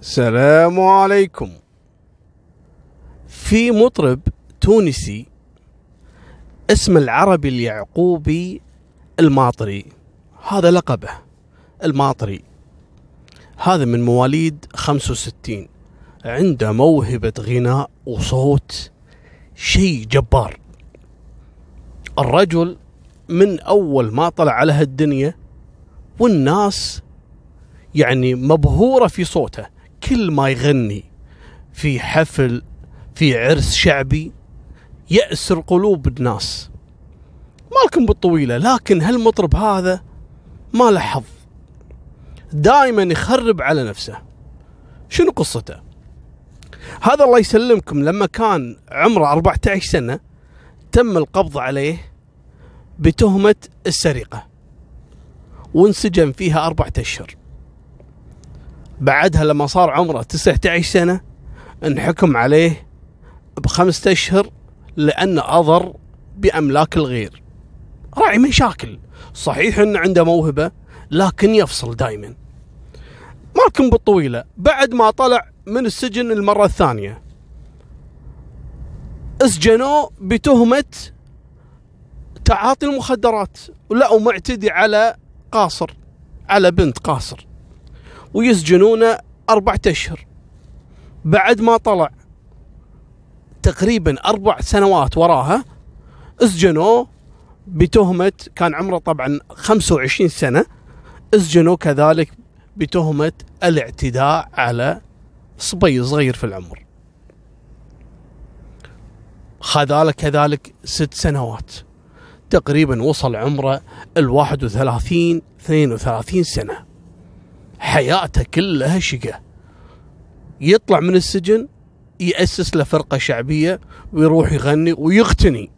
السلام عليكم. في مطرب تونسي اسم العربي اليعقوبي الماطري. هذا لقبه الماطري. هذا من مواليد 65 عنده موهبة غناء وصوت شيء جبار. الرجل من أول ما طلع على هالدنيا والناس يعني مبهورة في صوته. كل ما يغني في حفل في عرس شعبي يأسر قلوب الناس. مالكم بالطويلة لكن هالمطرب هذا ما له حظ. دائما يخرب على نفسه. شنو قصته؟ هذا الله يسلمكم لما كان عمره 14 سنة تم القبض عليه بتهمة السرقة. وانسجن فيها أربعة أشهر. بعدها لما صار عمره 19 سنة انحكم عليه بخمسة أشهر لأنه أضر بأملاك الغير. راعي مشاكل صحيح أنه عنده موهبة لكن يفصل دائما مالكم بالطويلة. بعد ما طلع من السجن المرة الثانية. أسجنوه بتهمة تعاطي المخدرات. لا ومعتدي على قاصر على بنت قاصر. ويسجنونه أربعة أشهر. بعد ما طلع تقريبا أربع سنوات وراها اسجنوه بتهمة كان عمره طبعا 25 سنة اسجنوه كذلك بتهمة الاعتداء على صبي صغير في العمر. خذاله كذلك ست سنوات. تقريبا وصل عمره الواحد وثلاثين اثنين وثلاثين سنة. حياته كلها شقة. يطلع من السجن يأسس له فرقة شعبية ويروح يغني ويغتني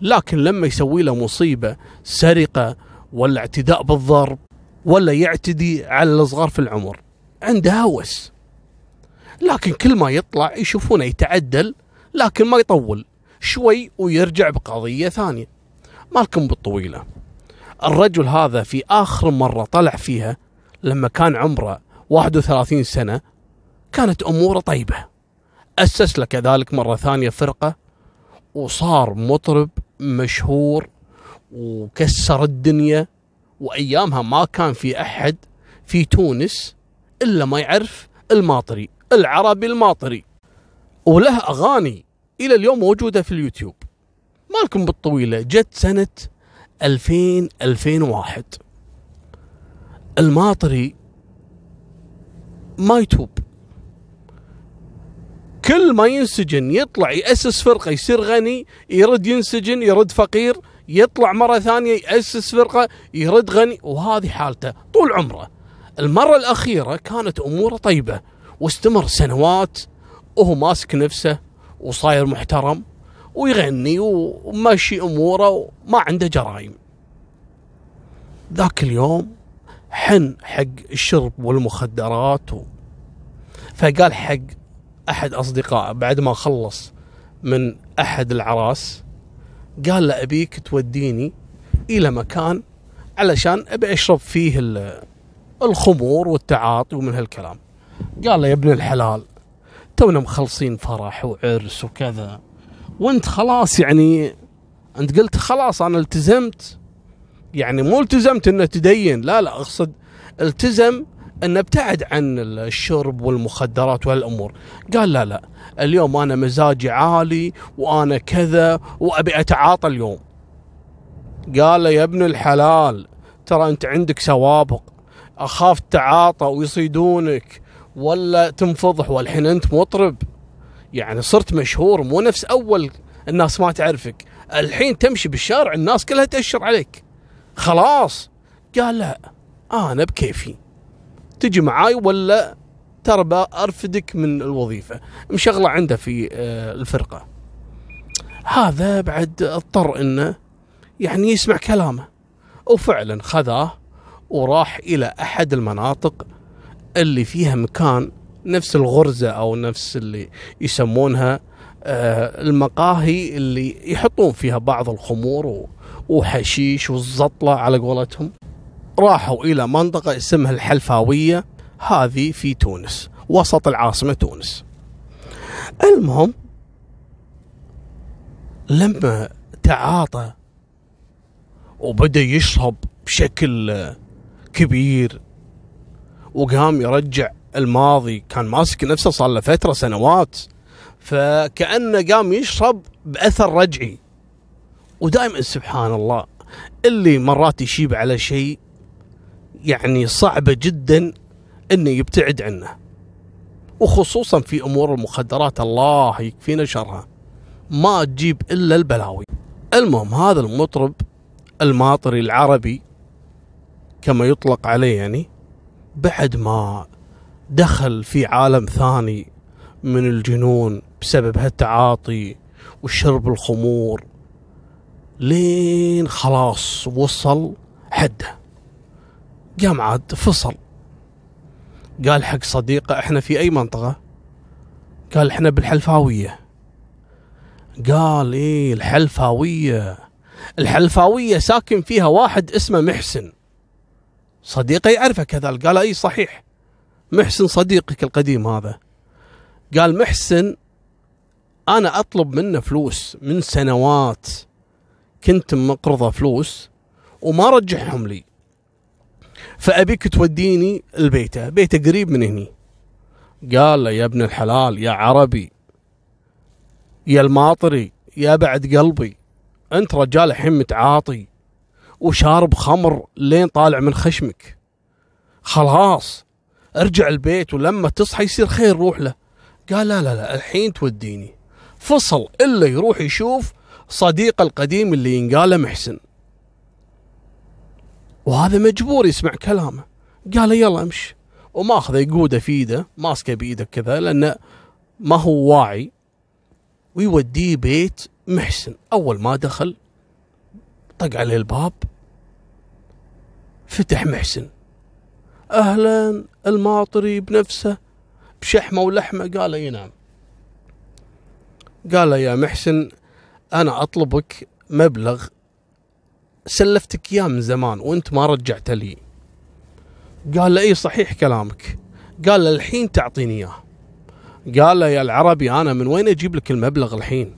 لكن لما يسوي له مصيبة سرقة ولا اعتداء بالضرب ولا يعتدي على الصغار في العمر عنده هوس. لكن كل ما يطلع يشوفونه يتعدل لكن ما يطول شوي ويرجع بقضية ثانية. مالكم بالطويلة. الرجل هذا في آخر مرة طلع فيها لما كان عمره 31 سنة كانت أموره طيبة. أسس له كذلك مرة ثانية فرقة وصار مطرب مشهور وكسر الدنيا. وأيامها ما كان في أحد في تونس إلا ما يعرف الماطري العربي الماطري. وله أغاني إلى اليوم موجودة في اليوتيوب. مالكم بالطويلة جت سنة 2000 2001 الماطري ما يتوب. كل ما ينسجن يطلع يأسس فرقة يصير غني يرد ينسجن يرد فقير يطلع مرة ثانية يأسس فرقة يرد غني وهذه حالته طول عمره. المرة الأخيرة كانت أموره طيبة واستمر سنوات وهو ماسك نفسه وصاير محترم ويغني وماشي أموره وما عنده جرائم. ذاك اليوم حن حق الشرب والمخدرات و... فقال حق أحد أصدقائه بعد ما خلص من أحد العراس قال له أبيك توديني إلى مكان علشان أبي أشرب فيه الخمور والتعاطي ومن هالكلام. قال له يا ابن الحلال تونا مخلصين فرح وعرس وكذا وانت خلاص يعني انت قلت خلاص أنا التزمت. يعني مو التزمت إنه تدين. لا لا أقصد التزم انه ابتعد عن الشرب والمخدرات وهالامور قال لا لا اليوم أنا مزاجي عالي وأنا كذا وأبي أتعاطى اليوم. قال يا ابن الحلال ترى أنت عندك سوابق. أخاف تعاطى ويصيدونك ولا تنفضح والحين أنت مطرب. يعني صرت مشهور مو نفس أول الناس ما تعرفك. الحين تمشي بالشارع الناس كلها تأشر عليك. خلاص. قال لا أنا بكيفي. تجي معاي ولا؟ ترى ارفدك من الوظيفة. مشغلة عنده في آه، الفرقة. هذا بعد اضطر إنه يعني يسمع كلامه. وفعلا خذاه وراح إلى أحد المناطق اللي فيها مكان نفس الغرزة أو نفس اللي يسمونها آه، المقاهي اللي يحطون فيها بعض الخمور وحشيش والزطلة على قولتهم. راحوا إلى منطقة اسمها الحلفاوية هذه في تونس وسط العاصمة تونس. المهم لما تعاطى وبدأ يشرب بشكل كبير وقام يرجع الماضي كان ماسك نفسه صار له فترة سنوات فكأنه قام يشرب بأثر رجعي. ودائما سبحان الله اللي مرات يشيب على شيء يعني صعبة جدا إنه يبتعد عنه. وخصوصا في أمور المخدرات الله يكفينا شرها. ما تجيب إلا البلاوي. المهم هذا المطرب الماطري العربي كما يطلق عليه يعني بعد ما دخل في عالم ثاني من الجنون بسبب هالتعاطي وشرب الخمور لين خلاص وصل حدة. قام عاد فصل. قال حق صديقه إحنا في أي منطقة؟ قال إحنا بالحلفاوية. قال إيه الحلفاوية. الحلفاوية ساكن فيها واحد اسمه محسن. صديقه يعرفه كذلك قال إي صحيح. محسن صديقك القديم هذا. قال محسن أنا أطلب منه فلوس من سنوات. كنت مقرضة فلوس وما رجعهم لي. فأبيك توديني البيته بيته قريب من هني. قال له يا ابن الحلال يا عربي يا الماطري يا بعد قلبي أنت رجال الحين متعاطي وشارب خمر لين طالع من خشمك. خلاص ارجع البيت ولما تصحى يصير خير روح له. قال لا لا لا الحين توديني. فصل إلا يروح يشوف صديقه القديم اللي ينقاله محسن. وهذا مجبور يسمع كلامه. قال يلا امشي. وماخذه يقوده في ايده ماسكه بايده كذا لأنه ما هو واعي. ويوديه بيت محسن. أول ما دخل طق عليه الباب. فتح محسن. أهلا الماطري بنفسه بشحمة ولحمة. قال اي نعم قال يا محسن أنا أطلبك مبلغ سلفتك إياه من زمان وأنت ما رجعته لي. قال له اي صحيح كلامك. قال له الحين تعطيني إياه. قال له يا العربي أنا من وين أجيب لك المبلغ الحين؟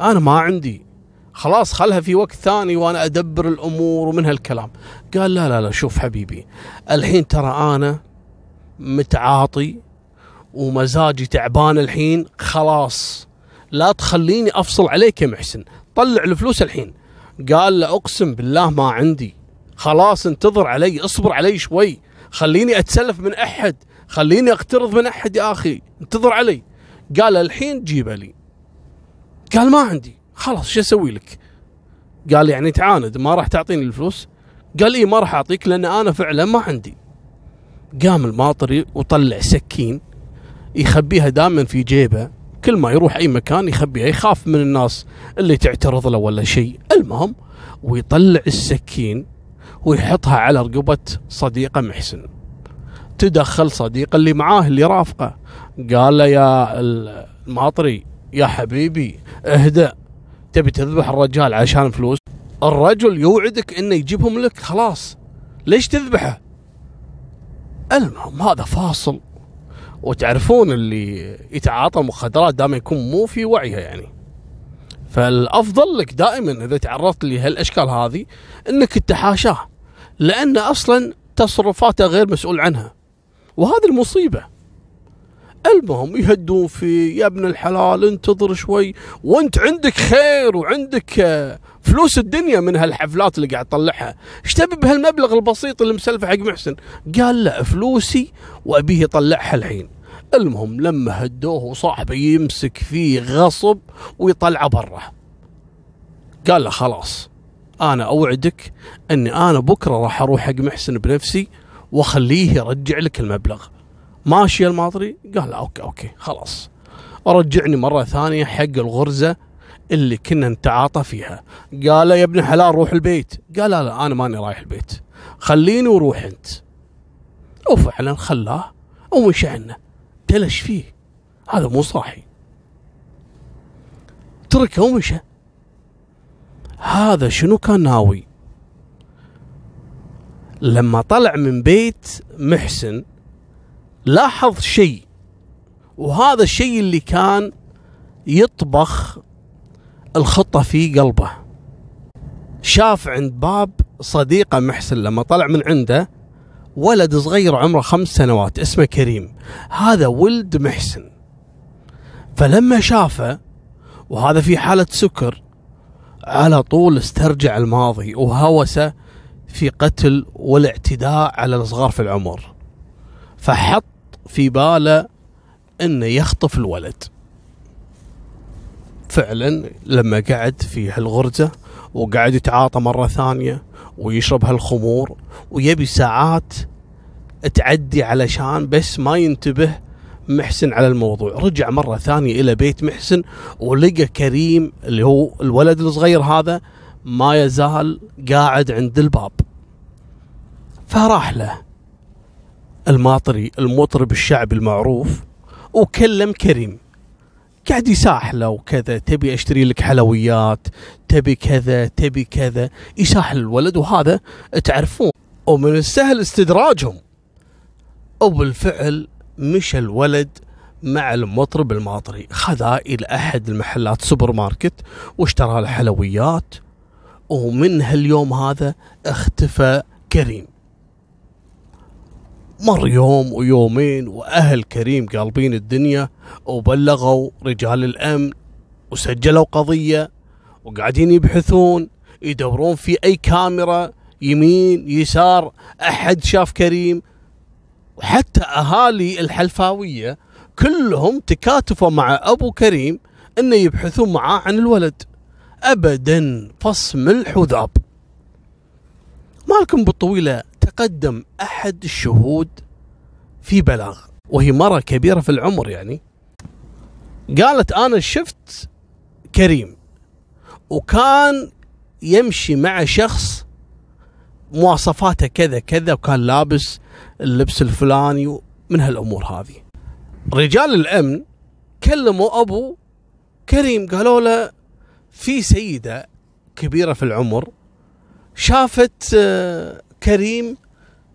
أنا ما عندي. خلاص خلها في وقت ثاني وأنا أدبر الأمور ومن هالكلام. قال لا لا لا شوف حبيبي الحين ترى أنا متعاطي ومزاجي تعبان الحين خلاص. لا تخليني أفصل عليك يا محسن. طلع الفلوس الحين. قال له أقسم بالله ما عندي. خلاص انتظر علي اصبر علي شوي. خليني أتسلف من أحد. خليني أقترض من أحد يا أخي. انتظر علي. قال الحين جيبه لي. قال ما عندي. خلاص شو أسوي لك؟ قال يعني تعاند. ما راح تعطيني الفلوس؟ قال إي ما راح أعطيك لأن أنا فعلا ما عندي. قام الماطري وطلع سكين. يخبيها دائما في جيبه. كل ما يروح أي مكان يخبيها يخاف من الناس اللي تعترض له ولا شيء. المهم ويطلع السكين ويحطها على رقبة صديقة محسن. تدخل صديقة اللي معاه اللي رافقة. قال له يا الماطري يا حبيبي اهدأ. تبي تذبح الرجال عشان فلوس؟ الرجل يوعدك إنه يجيبهم لك خلاص. ليش تذبحه؟ المهم هذا فاصل. وتعرفون اللي يتعاطى مخدرات دائما يكون مو في وعيه يعني. فالأفضل لك دائما إذا تعرضت لهالأشكال هذه إنك تتحاشاه لأن أصلا تصرفاته غير مسؤول عنها وهذه المصيبة. المهم يهدون في يا ابن الحلال انتظر شوي وانت عندك خير وعندك فلوس الدنيا من هالحفلات اللي قاعد تطلعها إيش تبي بهالمبلغ البسيط اللي مسلفه حق محسن؟ قال لا فلوسي وأبيه يطلعها الحين. المهم لما هدوه وصاحبه يمسك فيه غصب ويطلعه برا. قال له خلاص أنا أوعدك إني أنا بكرة راح أروح حق محسن بنفسي وأخليه يرجع لك المبلغ. ماشي الماطري قال OK OK خلاص. رجعني مرة ثانية حق الغرزة اللي كنا نتعاطى فيها. قال يا ابن حلال روح البيت. قال لا لا أنا ماني رايح البيت. خليني وروح أنت. وفعلا خلاه ومشى عنه دلش فيه؟ هذا مو صاحي. تركه ومشى هذا شنو كان ناوي؟ لما طلع من بيت محسن لاحظ شيء. وهذا الشيء اللي كان يطبخ الخطة في قلبه. شاف عند باب صديقة محسن لما طلع من عنده ولد صغير عمره خمس سنوات اسمه كريم. هذا ولد محسن. فلما شافه وهذا في حالة سكر على طول استرجع الماضي وهوس في قتل والاعتداء على الصغار في العمر. فحط في باله إنه يخطف الولد. فعلا لما قعد في هالغرزة وقعد يتعاطى مرة ثانية ويشرب هالخمور ويبي ساعات تعدي علشان بس ما ينتبه محسن على الموضوع. رجع مرة ثانية إلى بيت محسن ولقى كريم اللي هو الولد الصغير هذا ما يزال قاعد عند الباب. فراح له الماطري المطرب الشعبي المعروف وكلم كريم. قاعد يساحله وكذا تبي أشتري لك حلويات تبي كذا تبي كذا. يساحل الولد وهذا تعرفون ومن السهل استدراجهم. وبالفعل مشى الولد مع المطرب الماطري. خذاه إلى أحد المحلات سوبر ماركت واشترى له حلويات ومن هاليوم هذا اختفى كريم. مر يوم ويومين وأهل كريم قالبين الدنيا وبلغوا رجال الأمن وسجلوا قضية وقاعدين يبحثون يدورون في أي كاميرا يمين يسار أحد شاف كريم. وحتى أهالي الحلفاوية كلهم تكاتفوا مع أبو كريم أنه يبحثون معاه عن الولد. أبدا فص ملح وذاب مالكم بالطويلة. تقدم أحد الشهود في بلاغ وهي مرة كبيرة في العمر يعني قالت أنا شفت كريم وكان يمشي مع شخص مواصفاته كذا كذا وكان لابس اللبس الفلاني من هالأمور هذه. رجال الأمن كلموا أبو كريم قالوا له في سيدة كبيرة في العمر شافت آه، كريم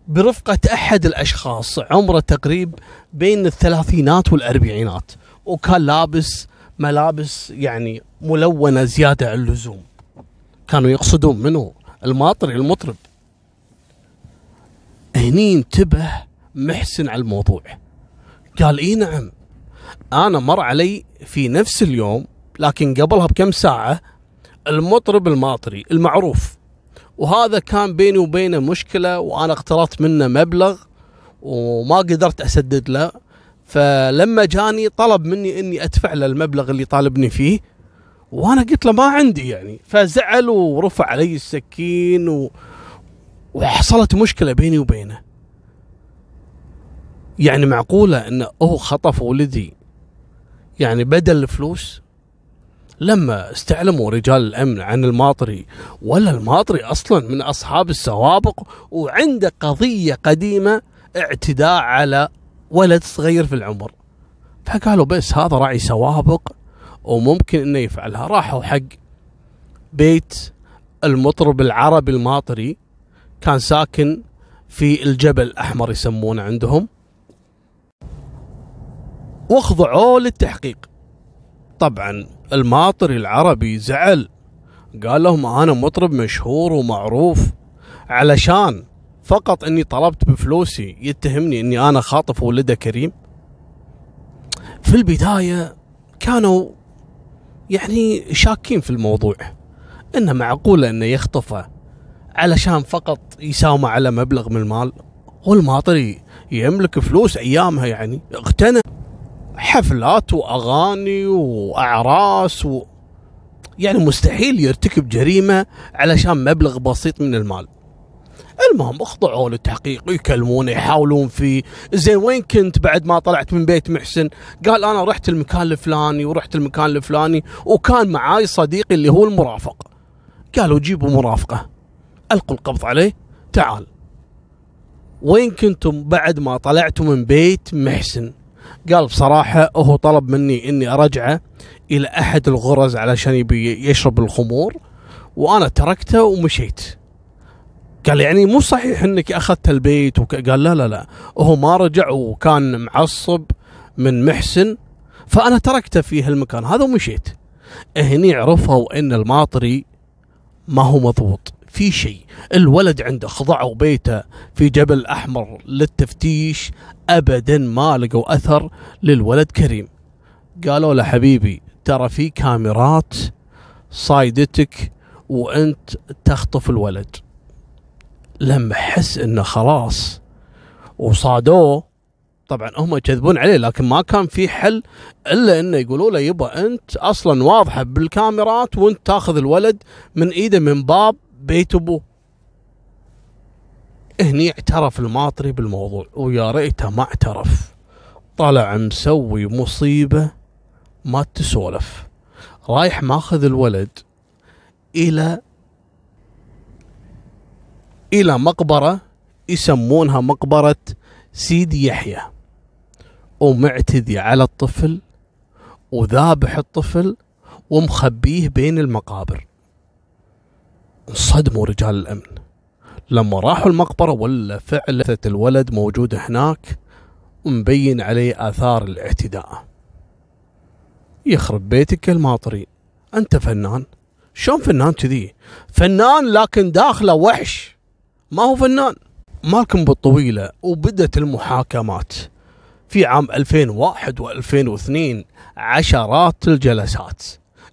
برفقة أحد الأشخاص عمره تقريب بين الثلاثينات والأربعينات. وكان لابس ملابس يعني ملونة زيادة عن اللزوم. كانوا يقصدون منه الماطري المطرب. هني انتبه محسن على الموضوع. قال إي نعم أنا مر علي في نفس اليوم لكن قبلها بكم ساعة المطرب الماطري المعروف. وهذا كان بيني وبينه مشكلة وأنا اقترضت منه مبلغ وما قدرت أسدد له. فلما جاني طلب مني إني أدفع له المبلغ اللي طالبني فيه وأنا قلت له ما عندي يعني. فزعل ورفع علي السكين و... وحصلت مشكلة بيني وبينه. يعني معقولة إنه هو خطف ولدي. يعني بدل الفلوس لما استعلموا رجال الأمن عن الماطري ولا الماطري أصلا من أصحاب السوابق وعنده قضية قديمة اعتداء على ولد صغير في العمر. فقالوا بس هذا راعي سوابق وممكن إنه يفعلها. راحوا حق بيت المطرب العربي الماطري كان ساكن في الجبل الأحمر يسمونه عندهم. واخضعوه للتحقيق. طبعا الماطري العربي زعل. قال لهم أنا مطرب مشهور ومعروف علشان فقط إني طلبت بفلوسي يتهمني إني أنا خاطف ولده كريم. في البداية كانوا يعني شاكين في الموضوع. إنه معقوله إنه يخطفه علشان فقط يساومه على مبلغ من المال؟ هو الماطري يملك فلوس أيامها يعني. اغتنى حفلات وأغاني وأعراس و يعني مستحيل يرتكب جريمة علشان مبلغ بسيط من المال. المهم أخضعوا للتحقيق يكلمونه يحاولون فيه زين وين كنت بعد ما طلعت من بيت محسن؟ قال أنا رحت المكان الفلاني ورحت المكان الفلاني وكان معاي صديقي اللي هو المرافق. قالوا جيبوا مرافقة. ألقوا القبض عليه. تعال. وين كنتم بعد ما طلعتوا من بيت محسن؟ قال بصراحة هو طلب مني إني أرجعه إلى أحد الغرز علشان يبي يشرب الخمور وأنا تركته ومشيت. قال يعني مو صحيح إنك أخذت البيت. قال لا لا لا. هو ما رجع وكان معصب من محسن فأنا تركته في هالمكان. هذا ومشيت. هني عرفوا إن الماطري ما هو مضبوط. في شيء. الولد عنده خضعوا بيته في جبل أحمر للتفتيش ابدا ما لقوا أثر للولد كريم. قالوا له حبيبي ترى في كاميرات صايدتك وأنت تخطف الولد. لما حس إنه خلاص. وصادوه. طبعا هم يكذبون عليه لكن ما كان في حل إلا إنه يقولوا له يبا أنت أصلا واضحة بالكاميرات وأنت تاخذ الولد من إيده من باب بيت أبوه. هني اعترف الماطري بالموضوع ويا ريته ما اعترف. طلع مسوي مصيبة ما تسولف. رايح ماخذ الولد إلى إلى مقبرة يسمونها مقبرة سيدي يحيى. ومعتدي على الطفل وذابح الطفل ومخبيه بين المقابر. انصدموا رجال الأمن. لما راحوا المقبرة ولا فعلة الولد موجود هناك ومبين عليه آثار الاعتداء. يخرب بيتك الماطري أنت فنان؟ شلون فنان كذي؟ فنان لكن داخله وحش. ما هو فنان. مالكم بالطويلة وبدت المحاكمات. في عام 2001 و2002 عشرات الجلسات.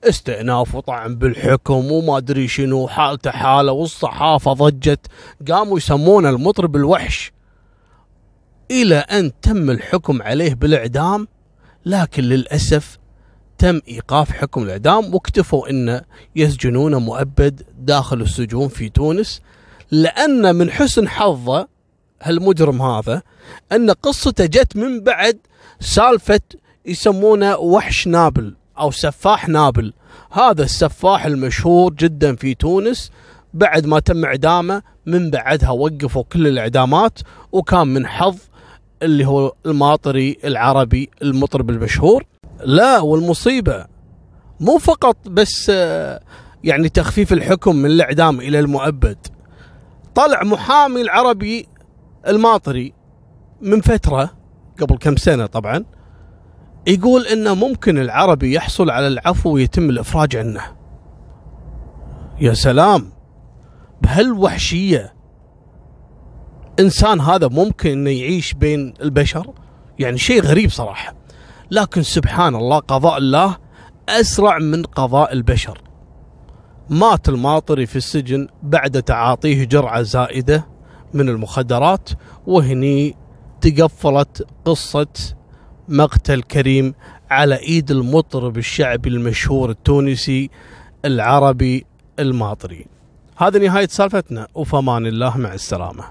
استئناف وطعن بالحكم وما أدري شنو حالته حالة والصحافة ضجت قاموا يسمونه المطرب الوحش إلى أن تم الحكم عليه بالإعدام لكن للأسف تم إيقاف حكم الإعدام واكتفوا انه يسجنونه مؤبد داخل السجون في تونس. لأن من حسن حظه هالمجرم هذا أن قصته جت من بعد سالفة يسمونه وحش نابل. أو سفاح نابل. هذا السفاح المشهور جدا في تونس. بعد ما تم إعدامه من بعدها وقفوا كل الإعدامات وكان من حظ اللي هو الماطري العربي المطرب المشهور. لا والمصيبة مو فقط بس آه، يعني تخفيف الحكم من الإعدام إلى المؤبد. طلع محامي العربي الماطري من فترة قبل كم سنة طبعا يقول انه ممكن العربي يحصل على العفو ويتم الإفراج عنه. يا سلام. بهالوحشية. إنسان هذا ممكن إنه يعيش بين البشر؟ يعني شيء غريب صراحة. لكن سبحان الله قضاء الله أسرع من قضاء البشر. مات الماطري في السجن بعد تعاطيه جرعة زائدة من المخدرات وهني تقفلت قصة مقتل كريم على إيد المطرب الشعبي المشهور التونسي العربي الماطري. هذه نهاية سالفتنا وفمان الله مع السلامة.